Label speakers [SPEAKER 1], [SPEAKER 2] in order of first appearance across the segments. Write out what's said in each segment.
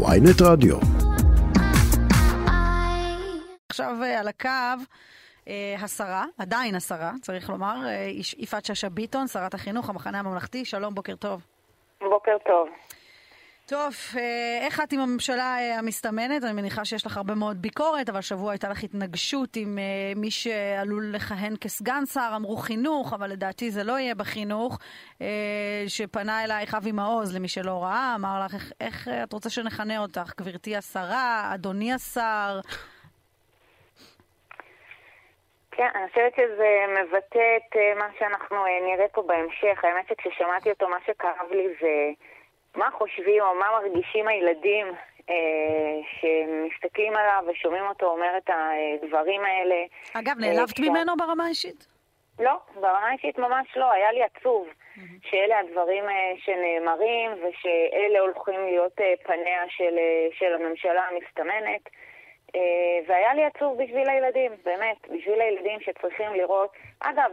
[SPEAKER 1] ויינט רדיו.
[SPEAKER 2] עכשיו אה, על הקו אה, השרה, עדיין השרה, צריך לומר, אה, יפעת שאשא ביטון, שרת החינוך, המחנה הממלכתי, שלום, בוקר טוב.
[SPEAKER 3] בוקר טוב.
[SPEAKER 2] טוב, איך את עם הממשלה המסתמנת? אני מניחה שיש לך הרבה מאוד ביקורת, אבל שבוע הייתה לך התנגשות עם מי שעלול לכהן כסגן שר, אמרו חינוך, אבל לדעתי זה לא יהיה בחינוך, שפנה אלייך אבי מעוז, למי שלא ראה, אמר לך, איך, איך את רוצה שנכנה אותך? גברתי השרה, אדוני השר?
[SPEAKER 3] כן, אני חושבת שזה מבטא את מה שאנחנו נראה פה בהמשך. האמת שכששמעתי אותו, מה שכאב לי זה מה חושבים או מה מרגישים הילדים אה, שמסתכלים עליו ושומעים אותו אומר את הדברים האלה.
[SPEAKER 2] אגב, נעלבת אה, ממנו ברמה האישית?
[SPEAKER 3] לא, ברמה האישית ממש לא. היה לי עצוב mm-hmm. שאלה הדברים אה, שנאמרים ושאלה הולכים להיות אה, פניה של, אה, של הממשלה המסתמנת. אה, והיה לי עצוב בשביל הילדים, באמת, בשביל הילדים שצריכים לראות, אגב,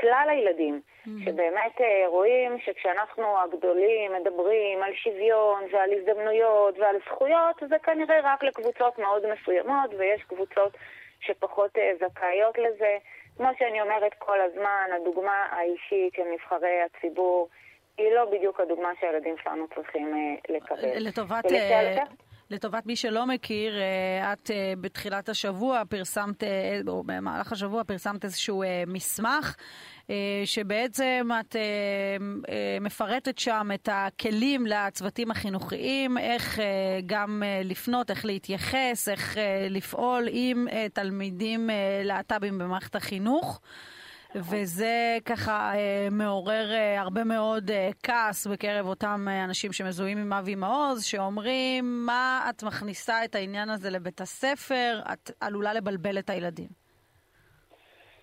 [SPEAKER 3] כלל הילדים, mm-hmm. שבאמת אה, רואים שכשאנחנו הגדולים מדברים על שוויון ועל הזדמנויות ועל זכויות, זה כנראה רק לקבוצות מאוד מסוימות, ויש קבוצות שפחות אה, זכאיות לזה. כמו שאני אומרת כל הזמן, הדוגמה האישית של נבחרי הציבור היא לא בדיוק הדוגמה שהילדים שלנו צריכים לקבל.
[SPEAKER 2] לטובת... לטובת מי שלא מכיר, אה, את אה, בתחילת השבוע פרסמת, אה, או במהלך השבוע פרסמת איזשהו מסמך. שבעצם את מפרטת שם את הכלים לצוותים החינוכיים, איך גם לפנות, איך להתייחס, איך לפעול עם תלמידים להט"בים במערכת החינוך. וזה ככה אה, מעורר אה, הרבה מאוד אה, כעס בקרב אותם אנשים שמזוהים עם אבי מעוז, שאומרים, מה את מכניסה את העניין הזה לבית הספר? את עלולה לבלבל את הילדים.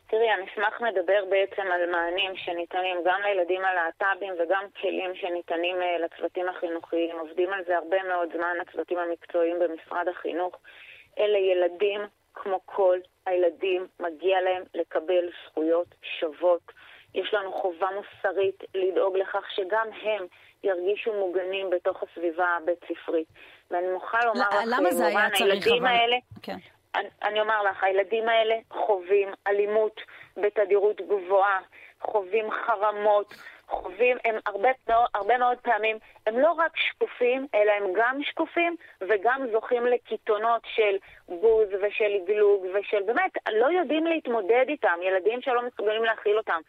[SPEAKER 3] תראי, המסמך מדבר בעצם על מענים שניתנים גם לילדים הלהט"בים וגם כלים שניתנים לצוותים החינוכיים. עובדים על זה הרבה מאוד זמן הצוותים המקצועיים במשרד החינוך. אלה ילדים כמו כל הילדים, מגיע להם לקבל זכויות שוות. יש לנו חובה מוסרית לדאוג לכך שגם הם ירגישו מוגנים בתוך הסביבה הבית-ספרית. ואני מוכרחה לומר לך,
[SPEAKER 2] למה זה היה צריך אבל... האלה, כן.
[SPEAKER 3] אני, אני אומר לך, הילדים האלה חווים אלימות בתדירות גבוהה, חווים חרמות, חווים, הם הרבה, הרבה מאוד פעמים, הם לא רק שקופים, אלא הם גם שקופים וגם זוכים לקיתונות של בוז ושל לגלוג ושל באמת, לא יודעים להתמודד איתם, ילדים שלא מסוגלים להכיל אותם.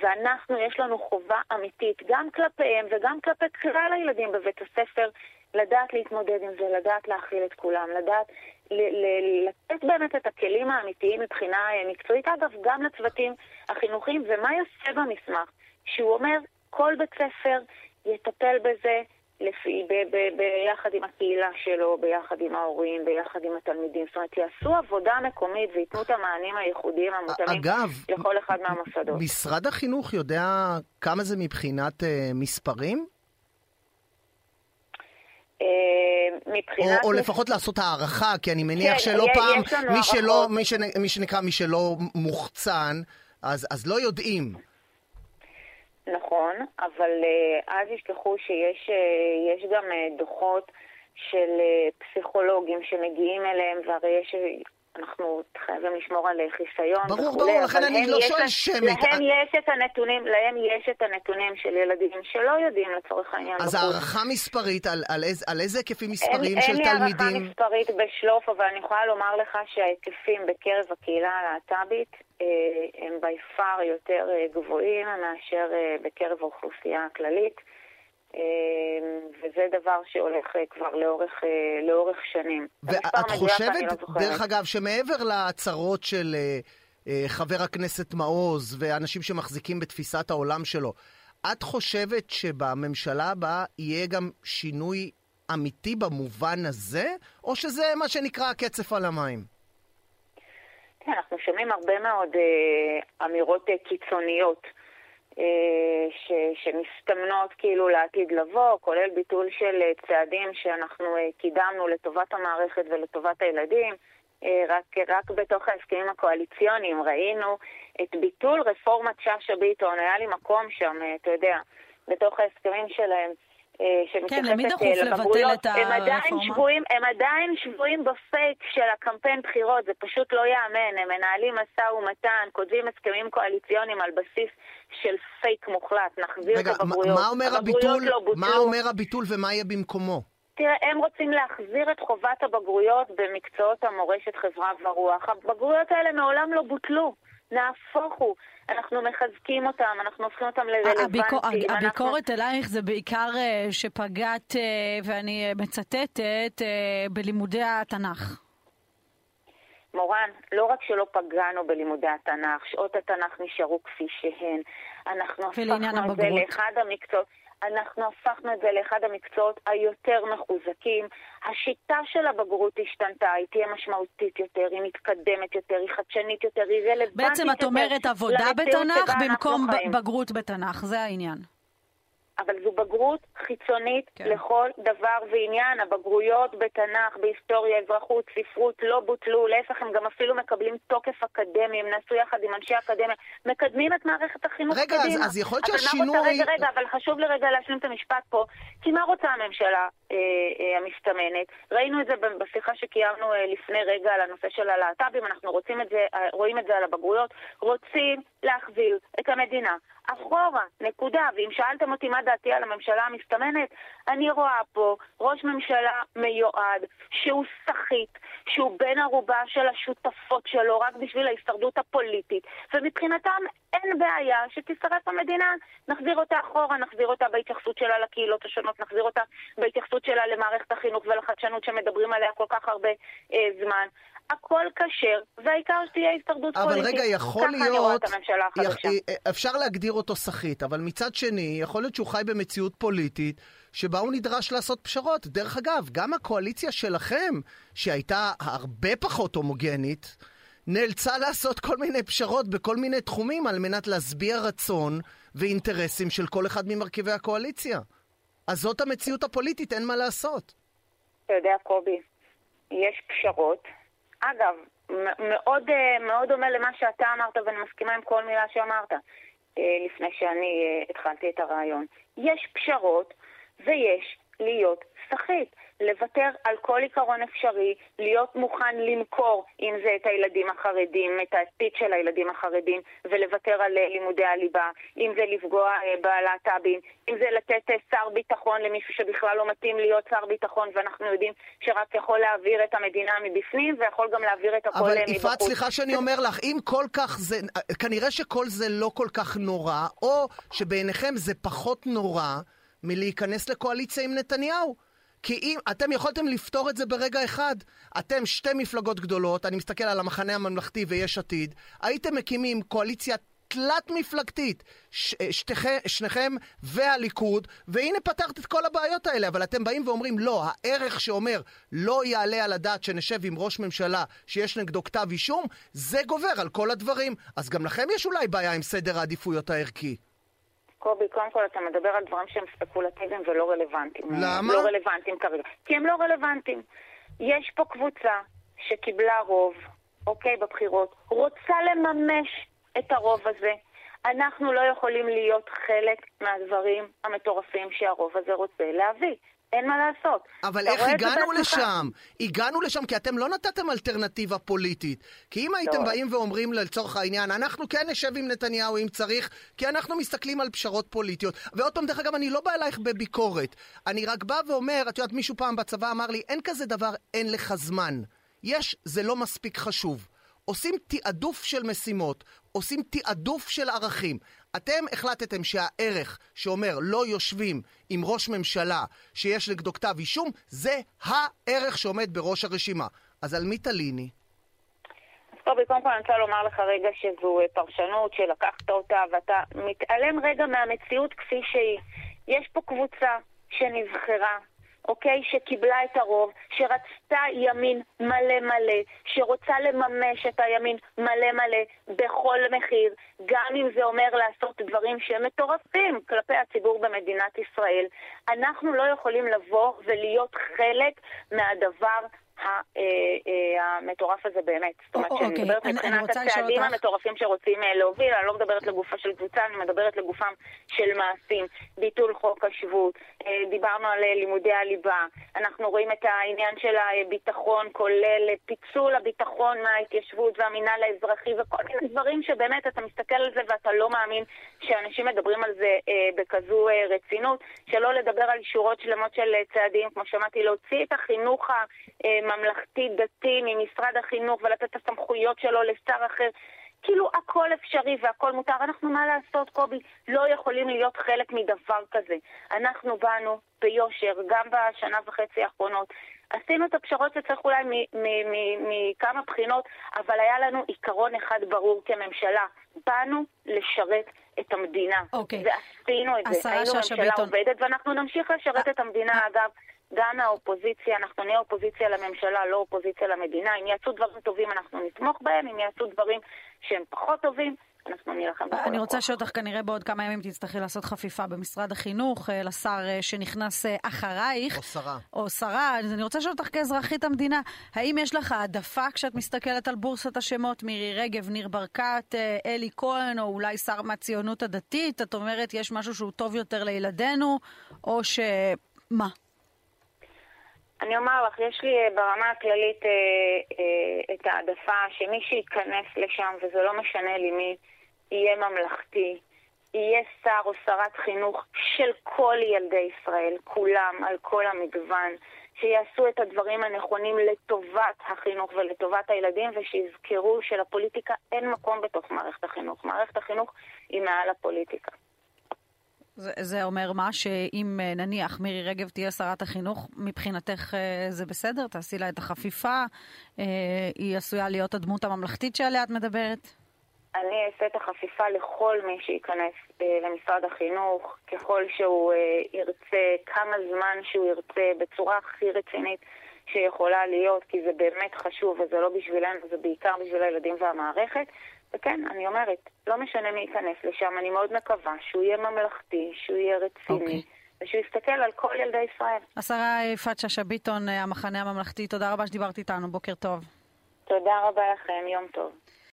[SPEAKER 3] ואנחנו, יש לנו חובה אמיתית, גם כלפיהם וגם כלפי כלל הילדים בבית הספר, לדעת להתמודד עם זה, לדעת להכיל את כולם, לדעת לתת באמת את הכלים האמיתיים מבחינה מקצועית, אגב, גם לצוותים החינוכיים, ומה יוצא במסמך? שהוא אומר, כל בית ספר יטפל בזה לפי, ב, ב, ביחד עם הקהילה שלו, ביחד עם ההורים, ביחד עם התלמידים. זאת אומרת, יעשו עבודה מקומית וייתנו את המענים הייחודיים המותאמים
[SPEAKER 4] אגב,
[SPEAKER 3] לכל אחד מהמוסדות.
[SPEAKER 4] משרד החינוך יודע כמה זה מבחינת uh, מספרים?
[SPEAKER 3] אה, מבחינת...
[SPEAKER 4] או, או לפחות לעשות הערכה, כי אני מניח כן, שלא פעם, מי, שלא, מי, שנ, מי שנקרא, מי שלא מוחצן, אז, אז לא יודעים.
[SPEAKER 3] נכון, אבל uh, אז ישכחו שיש uh, גם uh, דוחות של פסיכולוגים שמגיעים אליהם, והרי יש אנחנו חייבים לשמור על חיסיון
[SPEAKER 4] ברור, וכולי. ברור, ברור, לכן אני לא שואל שמית.
[SPEAKER 3] להם יש את הנתונים, להם יש את הנתונים של ילדים שלא יודעים לצורך העניין.
[SPEAKER 4] אז הערכה מספרית, על, על, איז, על איזה היקפים מספריים אין, של אין תלמידים?
[SPEAKER 3] אין לי הערכה מספרית בשלוף, אבל אני יכולה לומר לך שההיקפים בקרב הקהילה הלהט"בית אה, הם בי פאר יותר אה, גבוהים מאשר אה, בקרב האוכלוסייה הכללית. אמ, וזה דבר שהולך אה, כבר לאורך, אה, לאורך שנים.
[SPEAKER 4] ואת חושבת, לא דרך אגב, שמעבר להצהרות של אה, חבר הכנסת מעוז ואנשים שמחזיקים בתפיסת העולם שלו, את חושבת שבממשלה הבאה יהיה גם שינוי אמיתי במובן הזה, או שזה מה שנקרא קצף על המים?
[SPEAKER 3] כן, אנחנו שומעים הרבה מאוד אה, אמירות אה, קיצוניות. אה, ש, שמסתמנות כאילו לעתיד לבוא, כולל ביטול של אה, צעדים שאנחנו אה, קידמנו לטובת המערכת ולטובת הילדים. רק, רק בתוך ההסכמים הקואליציוניים ראינו את ביטול רפורמת שאשא ביטון, היה לי מקום שם, אתה יודע, בתוך ההסכמים שלהם,
[SPEAKER 2] כן, למי דחוף לבטל את הרפורמה?
[SPEAKER 3] הם עדיין שבויים, הם עדיין שבויים בפייק של הקמפיין בחירות, זה פשוט לא ייאמן. הם מנהלים משא ומתן, כותבים הסכמים קואליציוניים על בסיס של פייק מוחלט. נחזיר
[SPEAKER 4] רגע,
[SPEAKER 3] את הבגרויות.
[SPEAKER 4] מה אומר הביטול, לא מה אומר הביטול ומה יהיה במקומו?
[SPEAKER 3] תראה, הם רוצים להחזיר את חובת הבגרויות במקצועות המורשת, חברה ורוח. הבגרויות האלה מעולם לא בוטלו. נהפוך הוא. אנחנו מחזקים אותם, אנחנו הופכים אותם לרלוונטיים.
[SPEAKER 2] הביקורת אנחנו... אלייך זה בעיקר אה, שפגעת, אה, ואני מצטטת, אה, בלימודי התנ"ך.
[SPEAKER 3] מורן, לא רק שלא פגענו בלימודי התנ"ך, שעות התנ"ך נשארו כפי שהן. אנחנו הפכנו את זה לאחד המקצועות. אנחנו הפכנו את זה לאחד המקצועות היותר מחוזקים. השיטה של הבגרות השתנתה, היא תהיה משמעותית יותר, היא מתקדמת יותר, היא חדשנית יותר, היא רלוונטית יותר.
[SPEAKER 2] בעצם את אומרת עבודה בתנ"ך במקום בגרות בתנ"ך, זה העניין.
[SPEAKER 3] אבל זו בגרות חיצונית כן. לכל דבר ועניין. הבגרויות בתנ"ך, בהיסטוריה, אזרחות, ספרות לא בוטלו, להפך הם גם אפילו מקבלים תוקף אקדמי, הם נעשו יחד עם אנשי אקדמיה, מקדמים את מערכת החינוך
[SPEAKER 4] רגע,
[SPEAKER 3] קדימה.
[SPEAKER 4] רגע, אז, אז יכול להיות שהשינוי...
[SPEAKER 3] רוצה, רגע, רגע, אבל חשוב לי רגע להשלים את המשפט פה, כי מה רוצה הממשלה המסתמנת? ראינו את זה בשיחה שקיימנו אה, לפני רגע על הנושא של הלהט"בים, אנחנו את זה, אה, רואים את זה על הבגרויות, רוצים להחזיר את המדינה אחורה, נקודה. ואם שאלתם אותי מה דעתי על הממשלה המסתמנת, אני רואה פה ראש ממשלה מיועד, שהוא סחיט, שהוא בן ערובה של השותפות שלו רק בשביל ההישרדות הפוליטית, ומבחינתם אין בעיה שתישרף המדינה. נחזיר אותה אחורה, נחזיר אותה בהתייחסות שלה לקהילות השונות, נחזיר אותה בהתייחסות שלה למערכת החינוך ולחדשנות שמדברים עליה כל כך הרבה אה, זמן. הכל כשר, והעיקר שתהיה הישרדות
[SPEAKER 4] פוליטית.
[SPEAKER 3] אבל
[SPEAKER 4] רגע, יכול להיות... ככה אני רואה את הממשלה החדשה. אפשר להגדיר אותו סחיט, אבל מצד שני, יכול להיות שהוא חי במציאות פוליטית שבה הוא נדרש לעשות פשרות. דרך אגב, גם הקואליציה שלכם, שהייתה הרבה פחות הומוגנית, נאלצה לעשות כל מיני פשרות בכל מיני תחומים על מנת להשביע רצון ואינטרסים של כל אחד ממרכיבי הקואליציה. אז זאת המציאות הפוליטית, אין מה לעשות.
[SPEAKER 3] אתה יודע, קובי, יש פשרות אגב, מאוד, אה, מאוד דומה למה שאתה אמרת, ואני מסכימה עם כל מילה שאמרת אה, לפני שאני אה, התחלתי את הרעיון. יש פשרות ויש להיות סחיט. לוותר על כל עיקרון אפשרי, להיות מוכן למכור, אם זה את הילדים החרדים, את העתיד של הילדים החרדים, ולוותר על לימודי הליבה, אם זה לפגוע בלהט"בים, אם זה לתת שר ביטחון למישהו שבכלל לא מתאים להיות שר ביטחון, ואנחנו יודעים שרק יכול להעביר את המדינה מבפנים, ויכול גם להעביר את הכל מבחוץ.
[SPEAKER 4] אבל יפעת, סליחה שאני אומר לך, אם כל כך זה, כנראה שכל זה לא כל כך נורא, או שבעיניכם זה פחות נורא מלהיכנס לקואליציה עם נתניהו. כי אם אתם יכולתם לפתור את זה ברגע אחד, אתם שתי מפלגות גדולות, אני מסתכל על המחנה הממלכתי ויש עתיד, הייתם מקימים קואליציה תלת מפלגתית, שתכם, שניכם והליכוד, והנה פתרת את כל הבעיות האלה, אבל אתם באים ואומרים לא, הערך שאומר לא יעלה על הדעת שנשב עם ראש ממשלה שיש נגדו כתב אישום, זה גובר על כל הדברים. אז גם לכם יש אולי בעיה עם סדר העדיפויות הערכי.
[SPEAKER 3] קובי, קודם כל אתה מדבר על דברים שהם ספקולטיביים ולא רלוונטיים.
[SPEAKER 4] למה?
[SPEAKER 3] לא רלוונטיים כרגע. כי הם לא רלוונטיים. יש פה קבוצה שקיבלה רוב, אוקיי, בבחירות, רוצה לממש את הרוב הזה. אנחנו לא יכולים להיות חלק מהדברים המטורפים שהרוב הזה רוצה להביא. אין מה לעשות.
[SPEAKER 4] אבל איך הגענו לשם? הגענו לשם כי אתם לא נתתם אלטרנטיבה פוליטית. כי אם הייתם לא. באים ואומרים לצורך העניין, אנחנו כן נשב עם נתניהו אם צריך, כי אנחנו מסתכלים על פשרות פוליטיות. ועוד פעם, דרך אגב, אני לא בא אלייך בביקורת. אני רק בא ואומר, את יודעת, מישהו פעם בצבא אמר לי, אין כזה דבר, אין לך זמן. יש, זה לא מספיק חשוב. עושים תעדוף של משימות, עושים תעדוף של ערכים. אתם החלטתם שהערך שאומר לא יושבים עם ראש ממשלה שיש נגדו כתב אישום, זה הערך שעומד בראש הרשימה. אז על מי תליני?
[SPEAKER 3] טובי, קודם כל אני רוצה לומר לך רגע שזו אה, פרשנות שלקחת אותה ואתה מתעלם רגע מהמציאות כפי שהיא. יש פה קבוצה שנבחרה אוקיי? שקיבלה את הרוב, שרצתה ימין מלא מלא, שרוצה לממש את הימין מלא מלא בכל מחיר, גם אם זה אומר לעשות דברים שהם מטורפים כלפי הציבור במדינת ישראל. אנחנו לא יכולים לבוא ולהיות חלק מהדבר המטורף הזה באמת. זאת אומרת, שאני אוקיי, מדברת מבחינת הצעדים המטורפים שרוצים להוביל, אני לא מדברת לגופה של קבוצה, אני מדברת לגופם של מעשים. ביטול חוק השבות, דיברנו על לימודי הליבה, אנחנו רואים את העניין של הביטחון, כולל פיצול הביטחון מההתיישבות והמינהל האזרחי וכל מיני דברים שבאמת אתה מסתכל על זה ואתה לא מאמין שאנשים מדברים על זה בכזו רצינות, שלא לדבר על שורות שלמות של צעדים, כמו שמעתי, להוציא את החינוך הממלכתי-דתי ממשרד החינוך ולתת את הסמכויות שלו לשר אחר. כאילו הכל אפשרי והכל מותר. אנחנו, מה לעשות, קובי, לא יכולים להיות חלק מדבר כזה. אנחנו באנו ביושר, גם בשנה וחצי האחרונות. עשינו את הפשרות שצריך אולי מכמה בחינות, אבל היה לנו עיקרון אחד ברור כממשלה. באנו לשרת את המדינה.
[SPEAKER 2] אוקיי.
[SPEAKER 3] ועשינו את זה. היינו ממשלה ביטון. עובדת, ואנחנו נמשיך לשרת את המדינה, אגב. גם מהאופוזיציה, אנחנו נהיה אופוזיציה לממשלה, לא אופוזיציה למדינה. אם יעשו דברים טובים, אנחנו נתמוך בהם, אם יעשו דברים שהם פחות טובים, אנחנו נילחם בכל
[SPEAKER 2] אני רוצה שאותך כנראה בעוד כמה ימים תצטרכי לעשות חפיפה במשרד החינוך, אה, לשר אה, שנכנס אה, אחרייך.
[SPEAKER 4] או שרה.
[SPEAKER 2] או שרה. אז אני רוצה לשאול אותך כאזרחית המדינה, האם יש לך העדפה כשאת מסתכלת על בורסת השמות, מירי רגב, ניר ברקת, אלי כהן, או אולי שר מהציונות הדתית? את אומרת, יש משהו שהוא טוב יותר לילדינו, או ש... מה?
[SPEAKER 3] אני אומר לך, יש לי אה, ברמה הכללית אה, אה, את העדפה שמי שייכנס לשם, וזה לא משנה לי מי, יהיה ממלכתי, יהיה שר או שרת חינוך של כל ילדי ישראל, כולם, על כל המגוון, שיעשו את הדברים הנכונים לטובת החינוך ולטובת הילדים, ושיזכרו שלפוליטיקה אין מקום בתוך מערכת החינוך. מערכת החינוך היא מעל הפוליטיקה.
[SPEAKER 2] זה, זה אומר מה? שאם אה, נניח מירי רגב תהיה שרת החינוך, מבחינתך אה, זה בסדר? תעשי לה את החפיפה? אה, היא עשויה להיות הדמות הממלכתית שעליה את מדברת?
[SPEAKER 3] אני אעשה את החפיפה לכל מי שייכנס למשרד החינוך, ככל שהוא ירצה, כמה זמן שהוא ירצה, בצורה הכי רצינית שיכולה להיות, כי זה באמת חשוב וזה לא בשבילנו, זה בעיקר בשביל הילדים והמערכת. וכן, אני אומרת, לא משנה מי ייכנס לשם, אני מאוד מקווה שהוא יהיה ממלכתי, שהוא יהיה רציני. Okay. אוקיי. ושהוא יסתכל על כל ילדי ישראל.
[SPEAKER 2] השרה יפעת שאשא ביטון, המחנה הממלכתי, תודה רבה שדיברת איתנו, בוקר טוב.
[SPEAKER 3] תודה רבה לכם, יום טוב.